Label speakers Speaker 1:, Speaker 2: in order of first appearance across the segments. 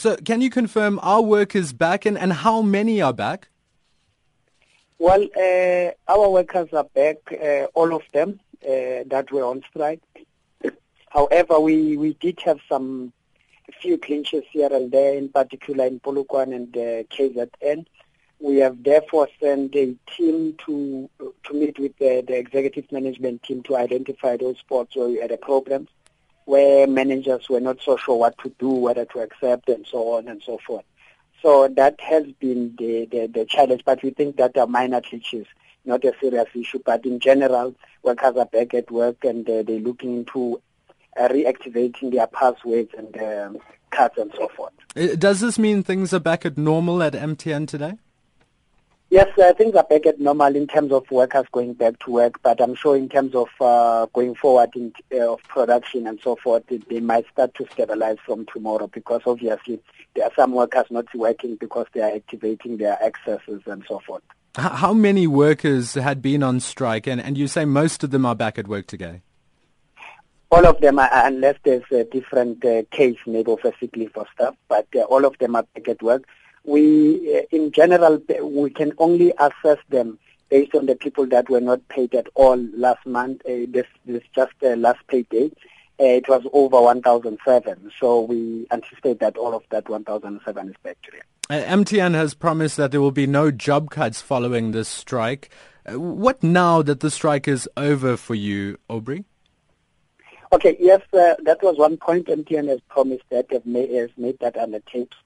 Speaker 1: So can you confirm our workers back and, and how many are back?
Speaker 2: Well, uh, our workers are back, uh, all of them uh, that were on strike. However, we, we did have some few clinches here and there, in particular in Polokwane and uh, KZN. We have therefore sent a team to to meet with the, the executive management team to identify those spots where we had a problem, where managers were not so sure what to do, whether to accept, and so on and so forth. So that has been the, the, the, challenge, but we think that are minor glitches, not a serious issue. But in general, workers are back at work and uh, they're looking into uh, reactivating their passwords and um, cards and so forth.
Speaker 1: Uh, does this mean things are back at normal at MTN today?
Speaker 2: Yes, uh, things are back at normal in terms of workers going back to work, but I'm sure in terms of uh, going forward in uh, of production and so forth, they might start to stabilize from tomorrow because obviously there are some workers not working because they are activating their accesses and so forth.
Speaker 1: How many workers had been on strike, and, and you say most of them are back at work today?
Speaker 2: All of them, are, unless there's a different uh, case maybe of a sick leave for stuff, but uh, all of them are back at work we, uh, in general, we can only assess them based on the people that were not paid at all last month. Uh, this, this just uh, last pay date. Uh, it was over 1,007. So we anticipate that all of that 1,007 is back today.
Speaker 1: Uh, MTN has promised that there will be no job cuts following this strike. Uh, what now that the strike is over for you, Aubrey?
Speaker 2: Okay, yes, uh, that was one point. MTN has promised that, has made, has made that on the tapes.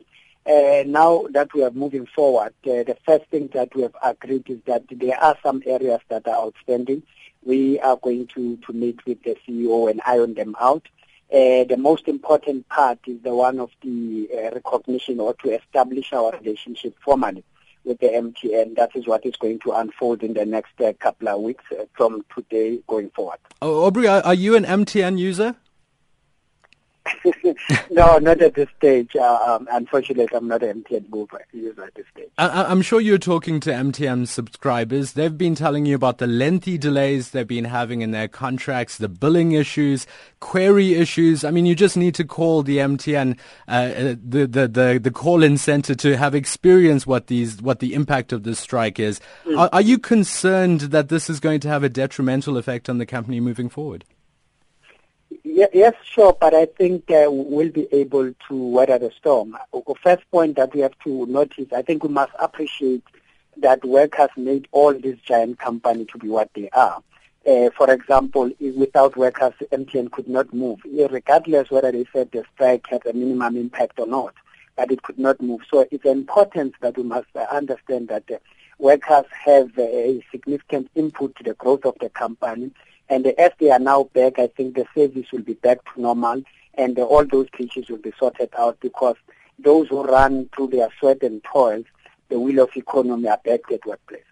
Speaker 2: Uh, now that we are moving forward, uh, the first thing that we have agreed is that there are some areas that are outstanding. We are going to, to meet with the CEO and iron them out. Uh, the most important part is the one of the uh, recognition or to establish our relationship formally with the MTN. That is what is going to unfold in the next uh, couple of weeks uh, from today going forward.
Speaker 1: Oh, Aubrey, are, are you an MTN user?
Speaker 2: no, not at this stage. Uh, um, unfortunately, I'm not an MTN user at this stage.
Speaker 1: I, am sure you're talking to MTN subscribers. They've been telling you about the lengthy delays they've been having in their contracts, the billing issues, query issues. I mean, you just need to call the MTN, uh, uh, the, the, the, the call-in center to have experienced what these, what the impact of this strike is. Mm. Are, are you concerned that this is going to have a detrimental effect on the company moving forward?
Speaker 2: Yes, sure, but I think uh, we'll be able to weather the storm. The first point that we have to notice, I think we must appreciate that workers made all these giant companies to be what they are. Uh, for example, without workers, MTN could not move, regardless whether they said the strike had a minimum impact or not, but it could not move. So it's important that we must understand that uh, workers have a significant input to the growth of the company and as they are now back, I think the service will be back to normal and all those issues will be sorted out because those who run through their sweat and toils, the wheel of economy are back at workplace.